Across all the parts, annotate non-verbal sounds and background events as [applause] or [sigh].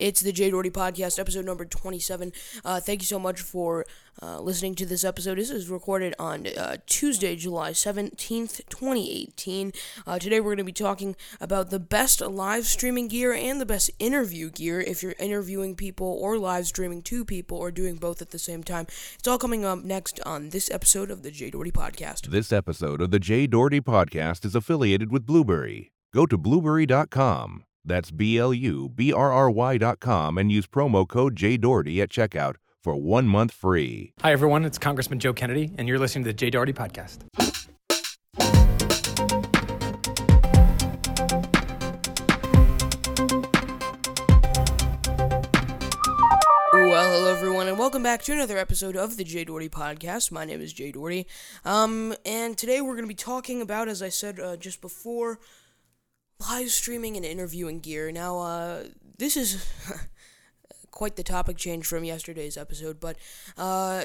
It's the Jay Doherty Podcast, episode number 27. Uh, thank you so much for uh, listening to this episode. This is recorded on uh, Tuesday, July 17th, 2018. Uh, today we're going to be talking about the best live streaming gear and the best interview gear if you're interviewing people or live streaming to people or doing both at the same time. It's all coming up next on this episode of the Jay Doherty Podcast. This episode of the Jay Doherty Podcast is affiliated with Blubrry. Go to Blubrry.com. That's B L U B R R Y dot com and use promo code Jay Doherty at checkout for one month free. Hi, everyone. It's Congressman Joe Kennedy, and you're listening to the Jay Doherty Podcast. Well, hello everyone, and welcome back to another episode of the Jay Doherty Podcast. My name is Jay Doherty, um, and today we're going to be talking about, as I said uh, just before, live streaming and interviewing gear. Now, uh, this is [laughs] quite the topic change from yesterday's episode, but uh,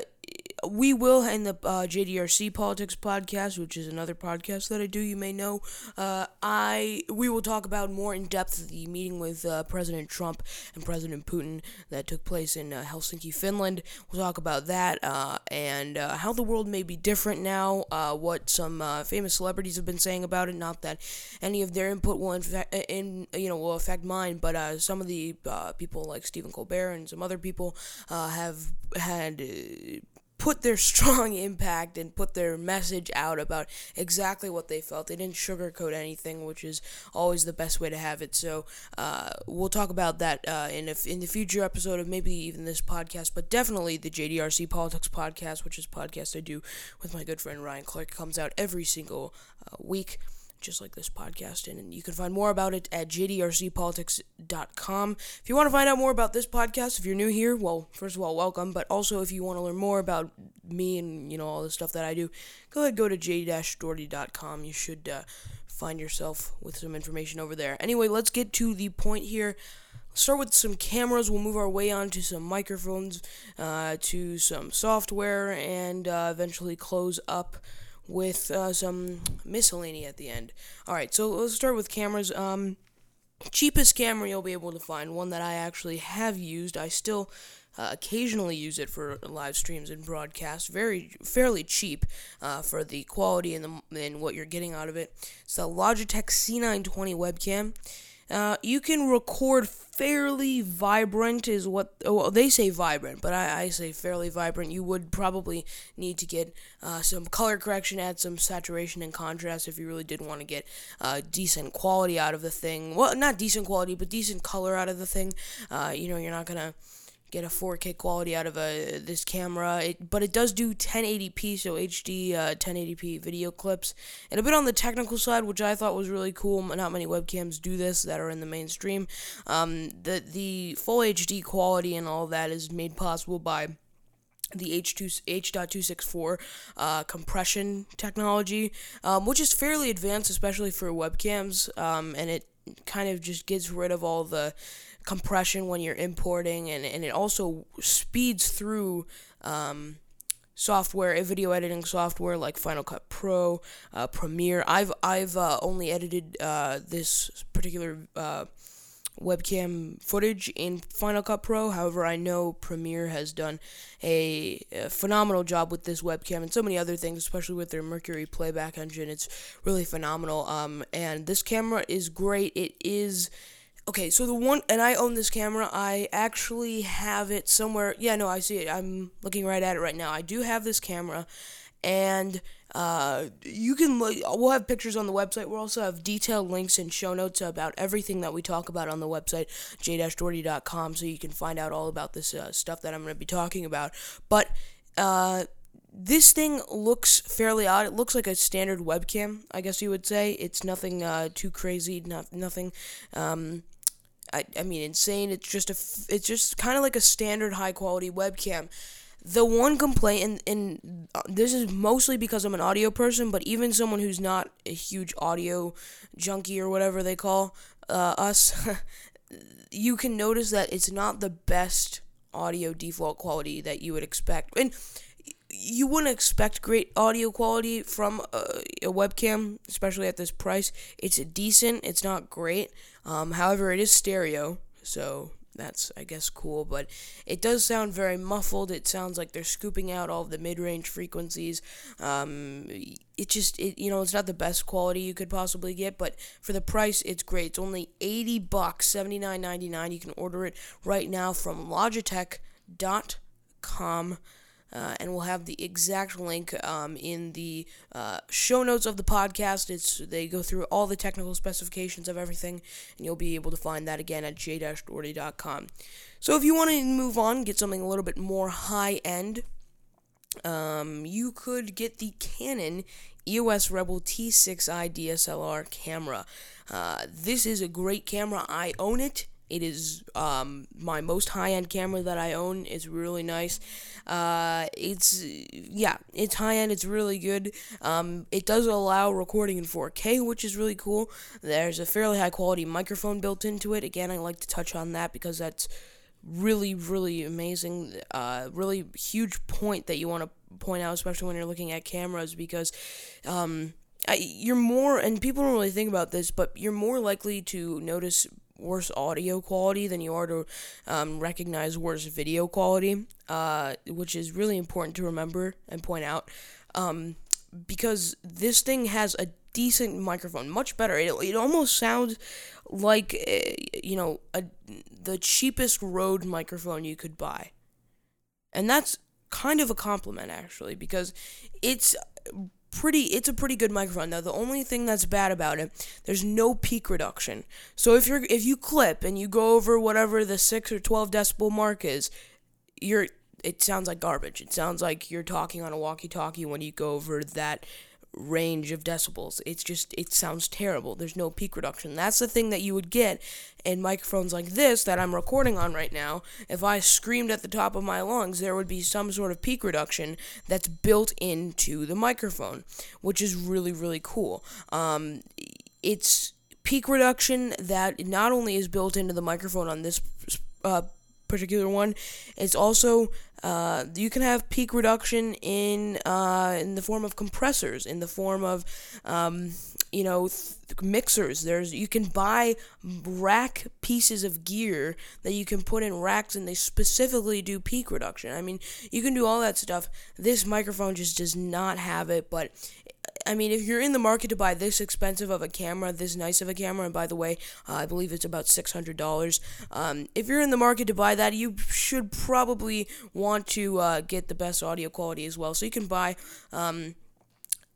we will in the uh, JDRC Politics podcast, which is another podcast that I do. You may know. Uh, I we will talk about more in depth the meeting with uh, President Trump and President Putin that took place in uh, Helsinki, Finland. We'll talk about that uh, and uh, how the world may be different now. what some famous celebrities have been saying about it. Not that any of their input will in you know will affect mine, but some of the people like Stephen Colbert and some other people have had put their [laughs] strong impact and put their message out about exactly what they felt. They didn't sugarcoat anything, which is always the best way to have it. So uh, we'll talk about that uh, in a, in the future episode of maybe even this podcast, but definitely the JDRC Politics podcast, which is podcast I do with my good friend Ryan Clark, comes out every single uh, week just like this podcast. And you can find more about it at jdrcpolitics.com. If you want to find out more about this podcast, if you're new here, well, first of all, welcome. But also, if you want to learn more about me and, you know, all the stuff that I do, go ahead, go to j-doherty.com. You should uh, find yourself with some information over there. Anyway, let's get to the point here. Start with some cameras. We'll move our way on to some microphones, uh, to some software, and uh, eventually close up with uh, some miscellany at the end. Alright, so let's start with cameras. Um, cheapest camera you'll be able to find, one that I actually have used. I still uh, occasionally use it for live streams and broadcasts. Very fairly cheap uh, for the quality and the and what you're getting out of it. It's the Logitech C920 webcam. Uh, you can record fairly vibrant is what well they say vibrant but I, I say fairly vibrant. You would probably need to get uh, some color correction add some saturation and contrast if you really did want to get uh, decent quality out of the thing. Well not decent quality but decent color out of the thing. Uh, you know you're not gonna get a 4K quality out of a this camera. It, but it does do 1080p, so HD uh, 1080p video clips, and a bit on the technical side, which I thought was really cool. Not many webcams do this that are in the mainstream. Um, the the full HD quality and all that is made possible by the H2 H.264 uh, compression technology, um, which is fairly advanced, especially for webcams, um, and it kind of just gets rid of all the compression when you're importing, and, and it also speeds through um, software, a video editing software like Final Cut Pro, uh, Premiere. I've I've uh, only edited uh, this particular uh, webcam footage in Final Cut Pro. However, I know Premiere has done a, a, phenomenal job with this webcam and so many other things, especially with their Mercury playback engine. It's really phenomenal. Um, and this camera is great. It is Okay, so the one, and I own this camera. I actually have it somewhere. Yeah, no, I see it. I'm looking right at it right now. I do have this camera, and uh, you can. look. We'll have pictures on the website. We'll also have detailed links and show notes about everything that we talk about on the website, j-doherty.com, so you can find out all about this uh, stuff that I'm going to be talking about. But uh, this thing looks fairly odd. It looks like a standard webcam, I guess you would say. It's nothing uh, too crazy, not nothing. Um, I, I mean, insane. It's just a, it's just kind of like a standard high quality webcam. The one complaint, and, and uh, this is mostly because I'm an audio person, but even someone who's not a huge audio junkie or whatever they call uh, us, [laughs] you can notice that it's not the best audio default quality that you would expect. And you wouldn't expect great audio quality from a, a, webcam, especially at this price. It's decent. It's not great. Um, however, it is stereo, so that's I guess cool, but it does sound very muffled. It sounds like they're scooping out all of the mid-range frequencies. Um, it just it you know it's not the best quality you could possibly get, but for the price, it's great. It's only eighty bucks, seventy nine ninety nine. You can order it right now from Logitech.com. Uh, and we'll have the exact link um, in the uh, show notes of the podcast. It's they go through all the technical specifications of everything, and you'll be able to find that again at j-doherty.com. So if you want to move on, get something a little bit more high end, um, you could get the Canon EOS Rebel T6i DSLR camera. Uh, this is a great camera. I own it. It is um, my most high end camera that I own. It's really nice. Uh, it's yeah, it's high end. It's really good. Um, it does allow recording in 4K, which is really cool. There's a fairly high quality microphone built into it. Again, I like to touch on that because that's really really amazing. Uh, really huge point that you want to point out, especially when you're looking at cameras, because um, I, you're more and people don't really think about this, but you're more likely to notice worse audio quality than you are to um, recognize worse video quality, uh, which is really important to remember and point out. Um, because this thing has a decent microphone, much better. It, it almost sounds like uh, you know a, the cheapest Rode microphone you could buy, and that's kind of a compliment actually because it's pretty it's a pretty good microphone. Now the only thing that's bad about it there's no peak reduction. So if you're if you clip and you go over whatever the 6 or 12 decibel mark is you're it sounds like garbage. It sounds like you're talking on a walkie talkie when you go over that range of decibels. It's just it sounds terrible. There's no peak reduction. That's the thing that you would get in microphones like this that I'm recording on right now. If I screamed at the top of my lungs, there would be some sort of peak reduction that's built into the microphone, which is really really cool. Um, it's peak reduction that not only is built into the microphone on this uh, particular one. It's also uh, you can have peak reduction in uh, in the form of compressors, in the form of um, you know th- mixers. There's you can buy rack pieces of gear that you can put in racks, and they specifically do peak reduction. I mean, you can do all that stuff. This microphone just does not have it, but I mean, if you're in the market to buy this expensive of a camera, this nice of a camera, and by the way, uh, I believe it's about six hundred dollars. Um, if you're in the market to buy that, you should probably want to uh, get the best audio quality as well. So you can buy. Um,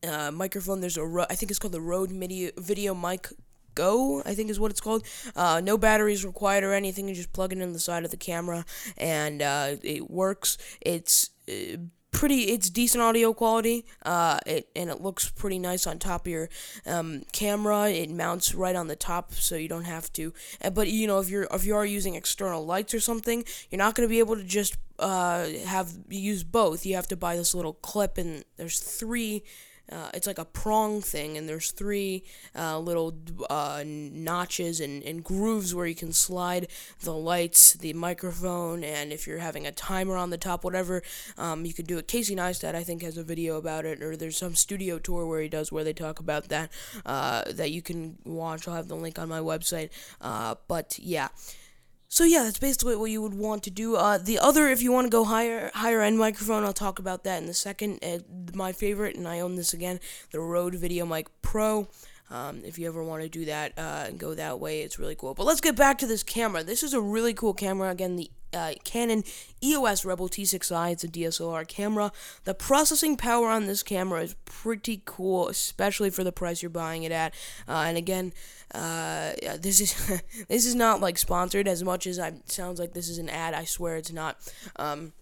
uh, microphone. There's a I think it's called the Rode Video Video Mic Go, I think is what it's called. Uh, no batteries required or anything. You just plug it in the side of the camera and uh, it works. It's uh, pretty it's decent audio quality. Uh it and it looks pretty nice on top of your um, camera. It mounts right on the top so you don't have to uh, but you know if you're if you are using external lights or something you're not going to be able to just uh have use both. You have to buy this little clip and there's three uh, it's like a prong thing, and there's three uh, little uh, notches and, and grooves where you can slide the lights, the microphone, and if you're having a timer on the top, whatever, um, you can do it. Casey Neistat, I think, has a video about it, or there's some studio tour where he does where they talk about that uh, that you can watch. I'll have the link on my website. Uh, but yeah. So yeah, that's basically what you would want to do. Uh, the other, if you want to go higher, higher end microphone, I'll talk about that in a second. Uh, my favorite, and I own this again, the Rode VideoMic Pro. Um, if you ever want to do that uh, and go that way, it's really cool. But let's get back to this camera. This is a really cool camera. Again, the uh, Canon EOS Rebel T6i. It's a DSLR camera. The processing power on this camera is pretty cool, especially for the price you're buying it at. Uh, and again, uh, this is [laughs] this is not like sponsored as much as I sounds like this is an ad. I swear it's not. Um,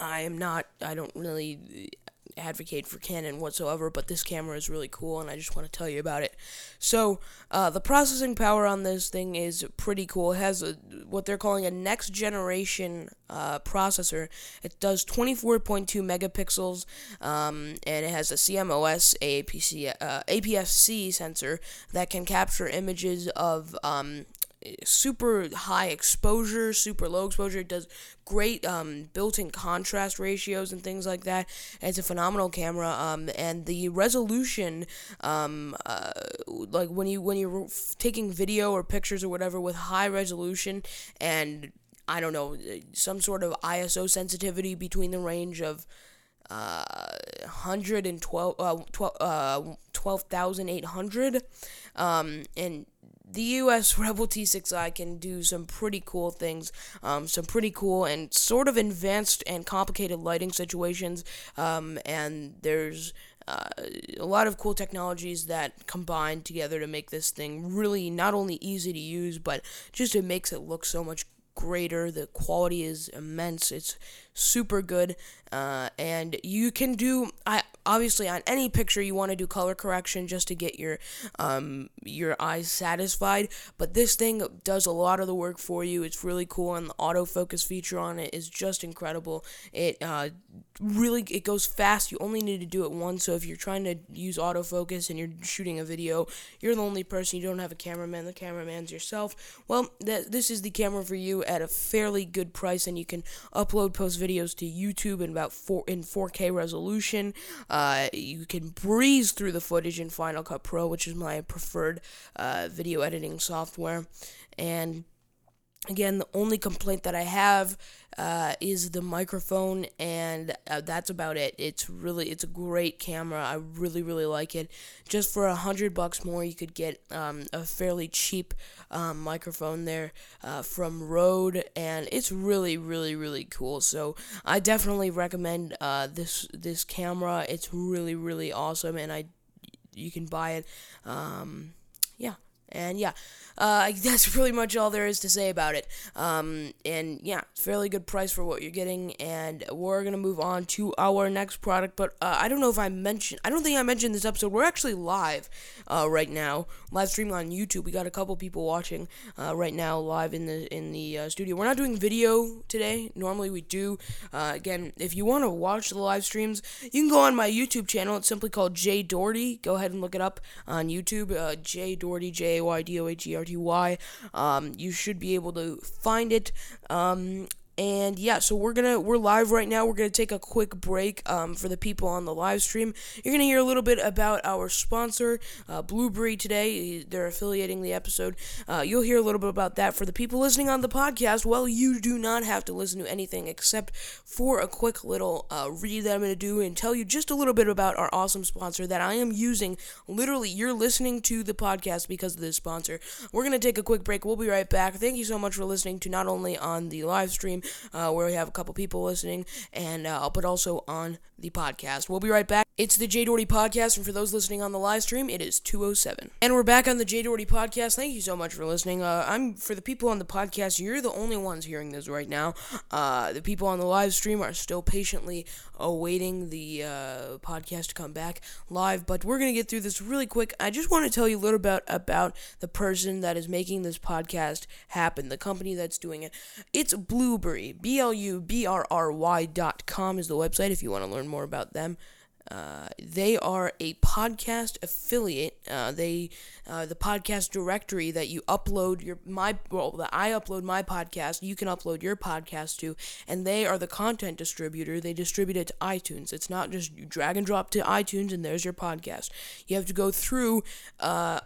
I am not. I don't really advocate for Canon whatsoever, but this camera is really cool, and I just want to tell you about it. So, uh, the processing power on this thing is pretty cool. It has a, what they're calling a next generation uh, processor. It does 24.2 megapixels, um, and it has a CMOS APC, uh, APS-C sensor that can capture images of um, super high exposure, super low exposure. It does great um, built-in contrast ratios and things like that. it's a phenomenal camera, um, and the resolution, um, uh, like when you when you're taking video or pictures or whatever with high resolution and I don't know, some sort of ISO sensitivity between the range of uh, 112, uh, 12, uh, 12,800. Um, and the EOS [laughs] Rebel T6i can do some pretty cool things, um, some pretty cool and sort of advanced and complicated lighting situations. Um, and there's uh, a lot of cool technologies that combine together to make this thing really not only easy to use, but just it makes it look so much greater. The quality is immense. It's super good, uh, and you can do. I obviously on any picture you want to do color correction just to get your um, your eyes satisfied. But this thing does a lot of the work for you. It's really cool, and the autofocus feature on it is just incredible. It uh, really it goes fast. You only need to do it once. So if you're trying to use autofocus and you're shooting a video, you're the only person. You don't have a cameraman. The cameraman's yourself. Well, this is the camera for you at a fairly good price, and you can upload post videos to YouTube in about four in 4K resolution. Uh, you can breeze through the footage in Final Cut Pro, which is my preferred uh, video editing software, and Again, the only complaint that I have uh, is the microphone, and uh, that's about it. It's really, it's a great camera. I really, really like it. Just for a hundred bucks more, you could get um, a fairly cheap um, microphone there uh, from Rode, and it's really, really, really cool. So I definitely recommend uh, this this camera. It's really, really awesome, and I you can buy it. Um, yeah, and yeah, uh, [laughs] that's pretty much all there is to say about it. Um, and yeah, it's fairly good price for what you're getting. And we're gonna move on to our next product. But uh, I don't know if I mentioned. I don't think I mentioned this episode. We're actually live uh, right now, live streaming on YouTube. We got a couple people watching uh, right now live in the in the uh, studio. We're not doing video today. Normally we do. Uh, again, if you want to watch the live streams, you can go on my YouTube channel. It's simply called Jay Doherty. Go ahead and look it up on YouTube. Jay Doherty, J A Y D O H E R T Y. Um, you should be able to find it. Um, and yeah, so we're gonna we're live right now. We're gonna take a quick break um, for the people on the live stream. You're gonna hear a little bit about our sponsor, uh, Blubrry. Today, they're affiliating the episode. Uh, you'll hear a little bit about that. For the people listening on the podcast, well, you do not have to listen to anything except for a quick little uh, read that I'm gonna do and tell you just a little bit about our awesome sponsor that I am using. Literally, you're listening to the podcast because of this sponsor. We're gonna take a quick break. We'll be right back. Thank you so much for listening to not only on the live stream uh, where we have a couple people listening, and uh, but also on the podcast. We'll be right back. It's the Jay Doherty podcast, and for those listening on the live stream, it is 207. And we're back on the Jay Doherty podcast. Thank you so much for listening. Uh, I'm for the people on the podcast, you're the only ones hearing this right now. Uh, the people on the live stream are still patiently awaiting the uh, podcast to come back live, but we're gonna get through this really quick. I just want to tell you a little bit about the person that is making this podcast happen, the company that's doing it. It's Blubrry, B L U B R R Y dot com is the website if you want to learn more about them. Uh, they are a podcast affiliate. Uh, they uh, the podcast directory that you upload your my well that I upload my podcast, you can upload your podcast to, and they are the content distributor. They distribute it to iTunes. It's not just you drag and drop to iTunes and there's your podcast. You have to go through uh,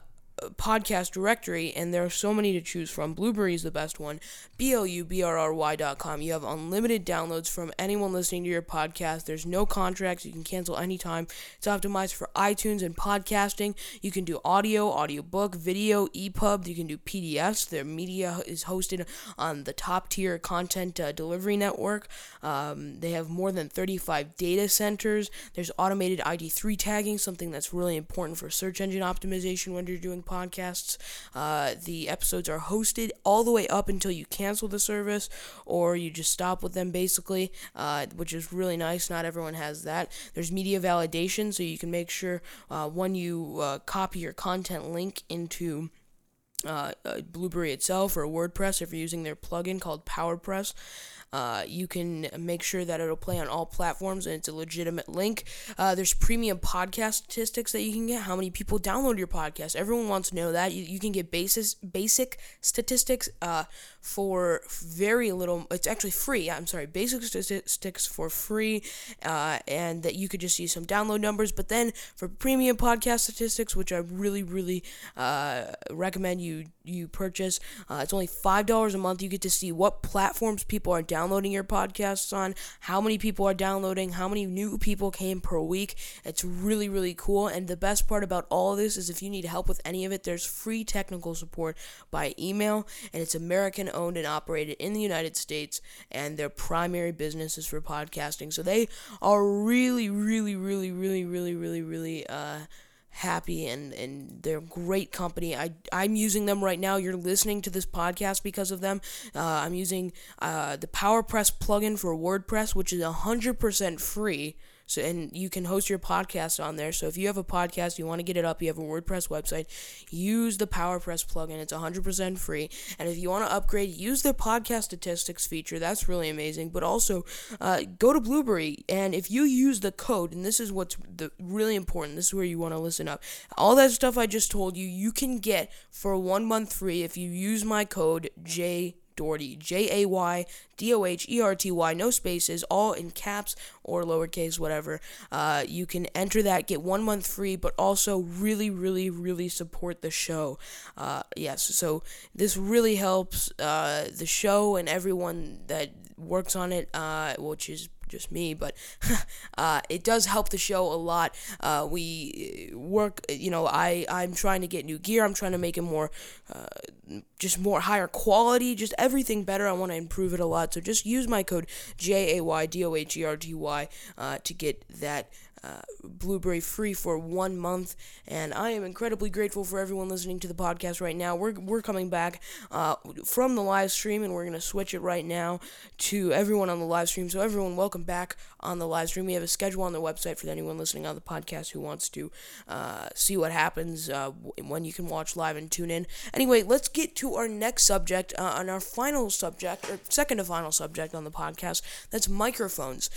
podcast directory, and there are so many to choose from. Blubrry is the best one. B L U B R R Y.com. You have unlimited downloads from anyone listening to your podcast. There's no contracts. You can cancel anytime. It's optimized for iTunes and podcasting. You can do audio, audiobook, video, EPUB. You can do PDFs. Their media is hosted on the top tier content uh, delivery network. Um, they have more than 35 data centers. There's automated ID3 tagging, something that's really important for search engine optimization when you're doing podcasts. Uh, the episodes are hosted all the way up until you cancel the service or you just stop with them, basically, uh, which is really nice. Not everyone has that. There's media validation, so you can make sure uh, when you uh, copy your content link into uh, uh, Blubrry itself or WordPress if you're using their plugin called PowerPress. Uh, you can make sure that it'll play on all platforms and it's a legitimate link. Uh, there's premium podcast statistics that you can get. How many people download your podcast? Everyone wants to know that. You, you can get basis, basic statistics uh, for very little. It's actually free. I'm sorry, basic statistics for free, uh, and that you could just see some download numbers. But then for premium podcast statistics, which I really, really uh, recommend you you purchase, uh, it's only five dollars a month. You get to see what platforms people are downloading your podcasts on, how many people are downloading, how many new people came per week. It's really, really cool. And the best part about all this is if you need help with any of it, there's free technical support by email, and it's American owned and operated in the United States, and their primary business is for podcasting. So they are really, really, really, really, really, really, really uh, happy and, and they're great company. I, I'm using them right now. You're listening to this podcast because of them. Uh, I'm using uh, the PowerPress plugin for WordPress, which is 100% free. So and you can host your podcast on there. So if you have a podcast, you want to get it up, you have a WordPress website, use the PowerPress plugin. It's 100% free. And if you want to upgrade, use the podcast statistics feature. That's really amazing. But also, uh, go to Blubrry and if you use the code, and this is what's the really important. This is where you want to listen up. All that stuff I just told you, you can get for one month free if you use my code J Doherty. J A Y D O H E R T Y, no spaces, all in caps or lowercase, whatever. Uh, you can enter that, get one month free, but also really, really, really support the show. Uh, yes, so this really helps uh, the show and everyone that works on it, uh, which is just me, but [laughs] uh, it does help the show a lot. Uh, we work, you know, I I'm trying to get new gear. I'm trying to make it more, uh, just more higher quality, just everything better. I want to improve it a lot. So just use my code J A Y D O H E R T Y uh, to get that Blubrry free for one month, and I am incredibly grateful for everyone listening to the podcast right now. We're, we're coming back uh, from the live stream, and we're going to switch it right now to everyone on the live stream. So, everyone, welcome back on the live stream. We have a schedule on the website for anyone listening on the podcast who wants to uh, see what happens uh, when you can watch live and tune in. Anyway, let's get to our next subject, uh, on our final subject, or second to final subject on the podcast. That's microphones.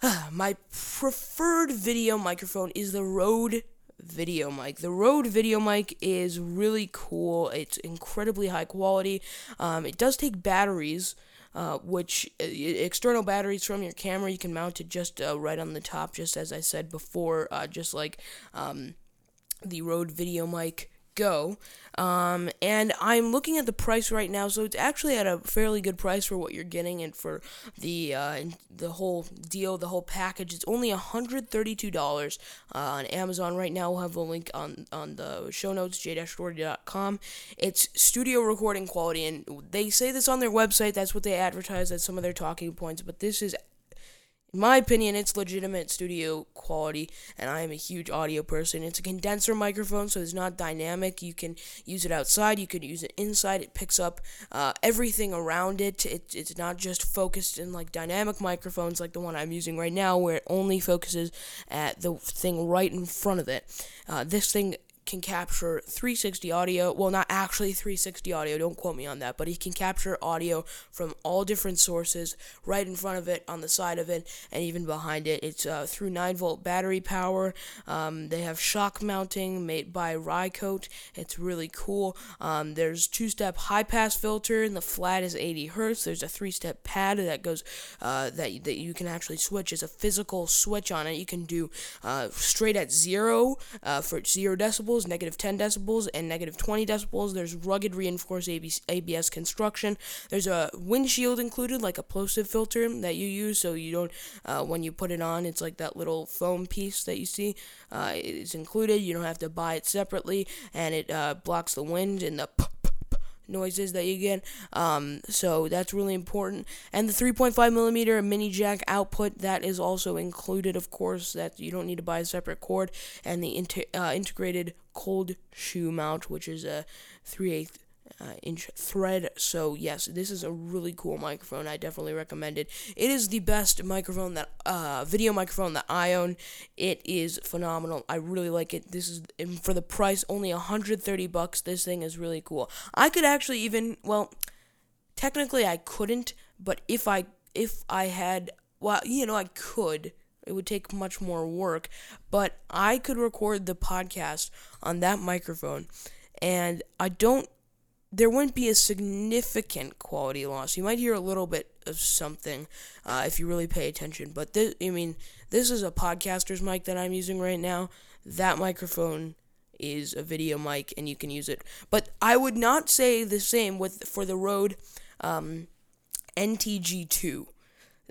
[sighs] My preferred video microphone is the Rode video mic. The Rode video mic is really cool. It's incredibly high quality. Um, it does take batteries, uh, which uh, external batteries from your camera you can mount it just uh, right on the top, just as I said before, uh, just like um, the Rode video mic Go. Um, and I'm looking at the price right now, so it's actually at a fairly good price for what you're getting and for the uh, the whole deal, the whole package. It's only $132 uh, on Amazon right now. We'll have a link on on the show notes, j-doherty.com. It's studio recording quality, and they say this on their website. That's what they advertise. That's some of their talking points. But this is in my opinion, it's legitimate studio quality, and I am a huge audio person. It's a condenser microphone, so it's not dynamic. You can use it outside, you could use it inside. It picks up uh, everything around it. it. It's not just focused in like dynamic microphones like the one I'm using right now, where it only focuses at the thing right in front of it. Uh, this thing can capture 360 audio. Well, not actually 360 audio, don't quote me on that, but he can capture audio from all different sources right in front of it, on the side of it, and even behind it. It's uh, through 9 volt battery power. Um, they have shock mounting made by Rycote. It's really cool. Um, there's two step high pass filter, and the flat is 80 hertz. There's a three step pad that goes uh, that that you can actually switch. It's a physical switch on it. You can do uh, straight at zero uh, for zero decibels decibels, negative 10 decibels, and negative 20 decibels. There's rugged reinforced ABS construction. There's a windshield included, like a plosive filter that you use, so you don't, uh, when you put it on, it's like that little foam piece that you see. Uh, included. You don't have to buy it separately, and it uh, blocks the wind and the noises that you get. Um, so that's really important. And the 3.5 millimeter mini jack output that is also included, of course. That you don't need to buy a separate cord, and the inter- uh, integrated cold shoe mount, which is a 3 8 uh, inch thread. So yes, this is a really cool microphone. I definitely recommend it. It is the best microphone that uh, video microphone that I own. It is phenomenal. I really like it. This is for the price only 130 bucks. This thing is really cool. I could actually even well, technically I couldn't but if I if I had well, you know, I could. It would take much more work, but I could record the podcast on that microphone and I don't there wouldn't be a significant quality loss. You might hear a little bit of something uh, if you really pay attention. But this, I mean, this is a podcaster's mic that I'm using right now. That microphone is a video mic, and you can use it. But I would not say the same with for the Rode um, NTG2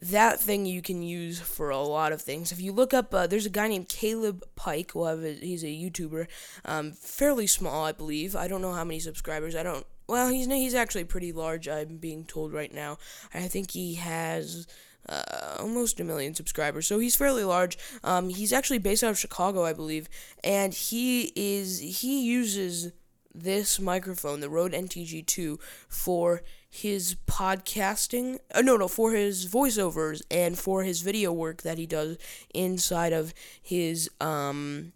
that thing you can use for a lot of things. If you look up, uh, there's a guy named Caleb Pike. Have a, he's a YouTuber, um, fairly small, I believe. I don't know how many subscribers. I don't. Well, he's he's actually pretty large. I'm being told right now. I think he has. Uh, almost a million subscribers, so he's fairly large. Um, he's actually based out of Chicago, I believe, and he is he uses this microphone, the Rode NTG2, for his podcasting. Uh, no, no, for his voiceovers and for his video work that he does inside of his um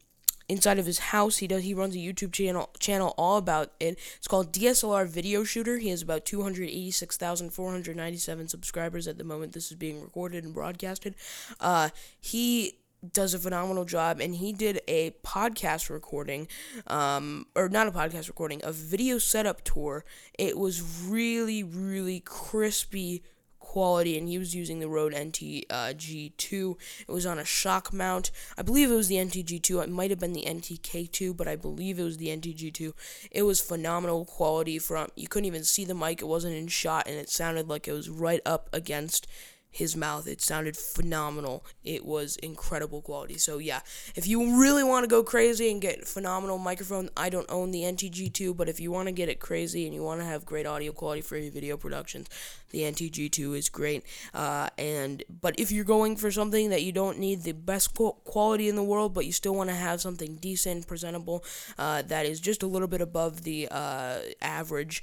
inside of his house. He does he runs a YouTube channel channel all about it. It's called DSLR Video Shooter. He has about 286,497 subscribers at the moment this is being recorded and broadcasted. Uh he does a phenomenal job and he did a podcast recording um or not a podcast recording a video setup tour. It was really really crispy quality and he was using the Rode NT uh, G2 it was on a shock mount. I believe it was the NTG2 it might have been the NTK2 but I believe it was the NTG2 it was phenomenal quality from you couldn't even see the mic. It wasn't in shot and it sounded like it was right up against his mouth. It sounded phenomenal. It was incredible quality. So yeah, if you really want to go crazy and get phenomenal microphone, I don't own the NTG2, but if you want to get it crazy and you want to have great audio quality for your video productions, the NTG2 is great. Uh, and but if you're going for something that you don't need the best quality in the world, but you still want to have something decent, presentable, uh, that is just a little bit above the uh, average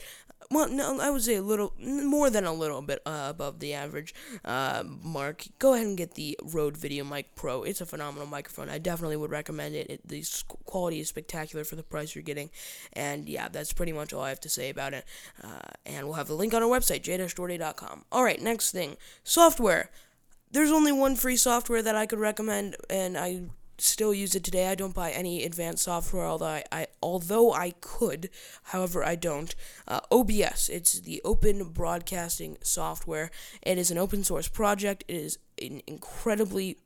well, no, I would say a little more than a little bit uh, above the average uh, mark. Go ahead and get the Rode VideoMic Pro. It's a phenomenal microphone. I definitely would recommend it. it. The quality is spectacular for the price you're getting, and yeah, that's pretty much all I have to say about it. Uh, and we'll have the link on our website, j-doherty.com. All right, next thing, software. There's only one free software that I could recommend, and I still use it today. I don't buy any advanced software, although I, I although I could. However, I don't. Uh, OBS. It's the Open Broadcasting Software. It is an open source project. It is an incredibly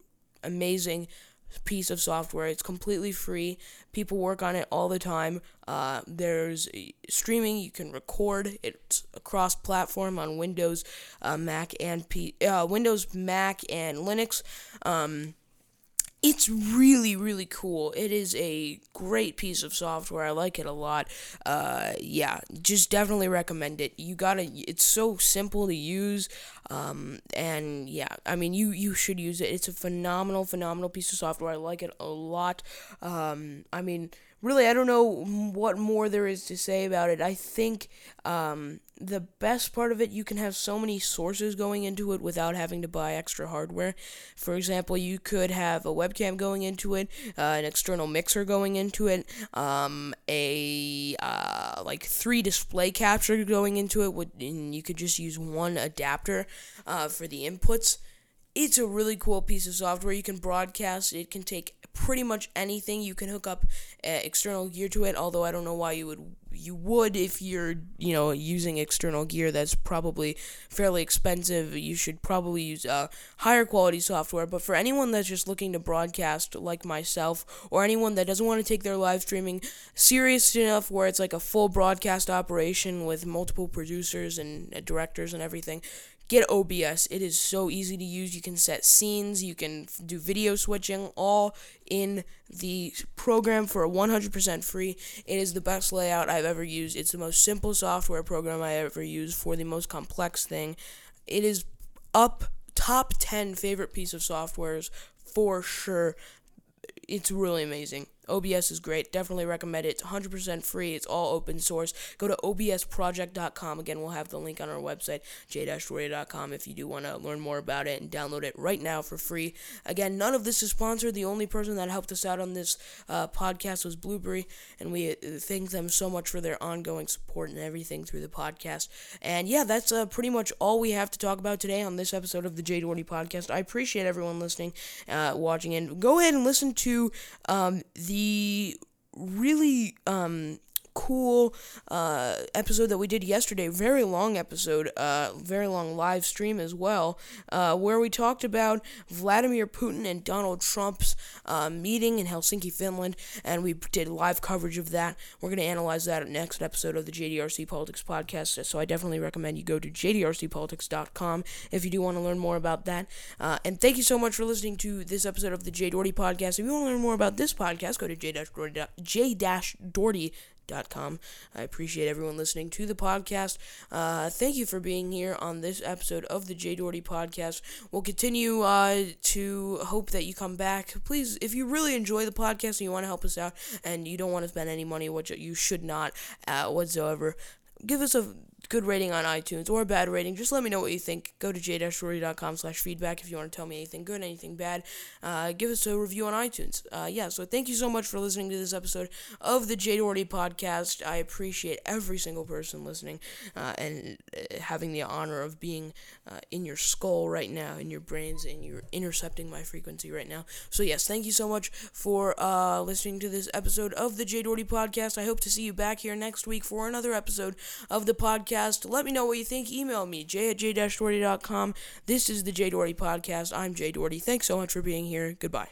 amazing piece of software. It's completely free. People work on it all the time. Uh, there's streaming. You can record. It's across platform on Windows, uh, Mac, and P- uh, Windows, Mac, and Linux. Um, it's really really cool. It is a great piece of software. I like it a lot. Uh, yeah just definitely recommend it. You gotta it's so simple to use um, and yeah i mean you you should use it. It's a phenomenal phenomenal piece of software. I like it a lot. Um, i mean really, I don't know what more there is to say about it. I think um, the best part of it, you can have so many sources going into it without having to buy extra hardware. For example, you could have a webcam going into it, uh, an external mixer going into it, um, a uh, like three display capture going into it, and you could just use one adapter uh, for the inputs it's a really cool piece of software. You can broadcast. It can take pretty much anything. You can hook up uh, external gear to it. Although I don't know why you would you would if you're you know using external gear. That's probably fairly expensive. You should probably use uh, higher quality software. But for anyone that's just looking to broadcast, like myself, or anyone that doesn't want to take their live streaming serious enough, where it's like a full broadcast operation with multiple producers and uh, directors and everything get OBS. It is so easy to use. You can set scenes, you can do video switching, all in the program for 100% free. It is the best layout I've ever used. It's the most simple software program I ever used for the most complex thing. It is up top 10 favorite piece of softwares for sure it's really amazing. OBS is great. Definitely recommend it. It's 100% free. It's all open source. Go to obsproject.com. Again, we'll have the link on our website, j-doherty.com, if you do want to learn more about it and download it right now for free. Again, none of this is sponsored. The only person that helped us out on this uh, podcast was Blubrry, and we uh, thank them so much for their ongoing support and everything through the podcast. And yeah, that's uh, pretty much all we have to talk about today on this episode of the Jay Doherty podcast. I appreciate everyone listening, uh, watching, and go ahead and listen to um, the really um, cool uh, episode that we did yesterday. Very long episode, uh, very long live stream as well, uh, where we talked about Vladimir Putin and Donald Trump's uh, meeting in Helsinki, Finland, and we did live coverage of that. We're going to analyze that next episode of the JDRC Politics podcast. So I definitely recommend you go to jdrcpolitics.com if you do want to learn more about that. Uh, and thank you so much for listening to this episode of the J Doherty podcast. If you want to learn more about this podcast, go to j-doherty com. I appreciate everyone listening to the podcast. Uh, thank you for being here on this episode of the Jay Doherty podcast. We'll continue uh, to hope that you come back. Please, if you really enjoy the podcast and you want to help us out and you don't want to spend any money, which you should not uh, whatsoever, give us a good rating on iTunes or bad rating. Just let me know what you think. Go to j-doherty.com slash feedback if you want to tell me anything good, anything bad. Uh, give us a review on iTunes. Uh, yeah, so thank you so much for listening to this episode of the J Doherty podcast. I appreciate every single person listening uh, and uh, having the honor of being uh, in your skull right now, in your brains, and you're intercepting my frequency right now. So yes, thank you so much for uh, listening to this episode of the J Doherty podcast. I hope to see you back here next week for another episode of the podcast podcast. Let me know what you think. Email me, j at j-doherty.com. This is the J Doherty Podcast. I'm Jay Doherty. Thanks so much for being here. Goodbye.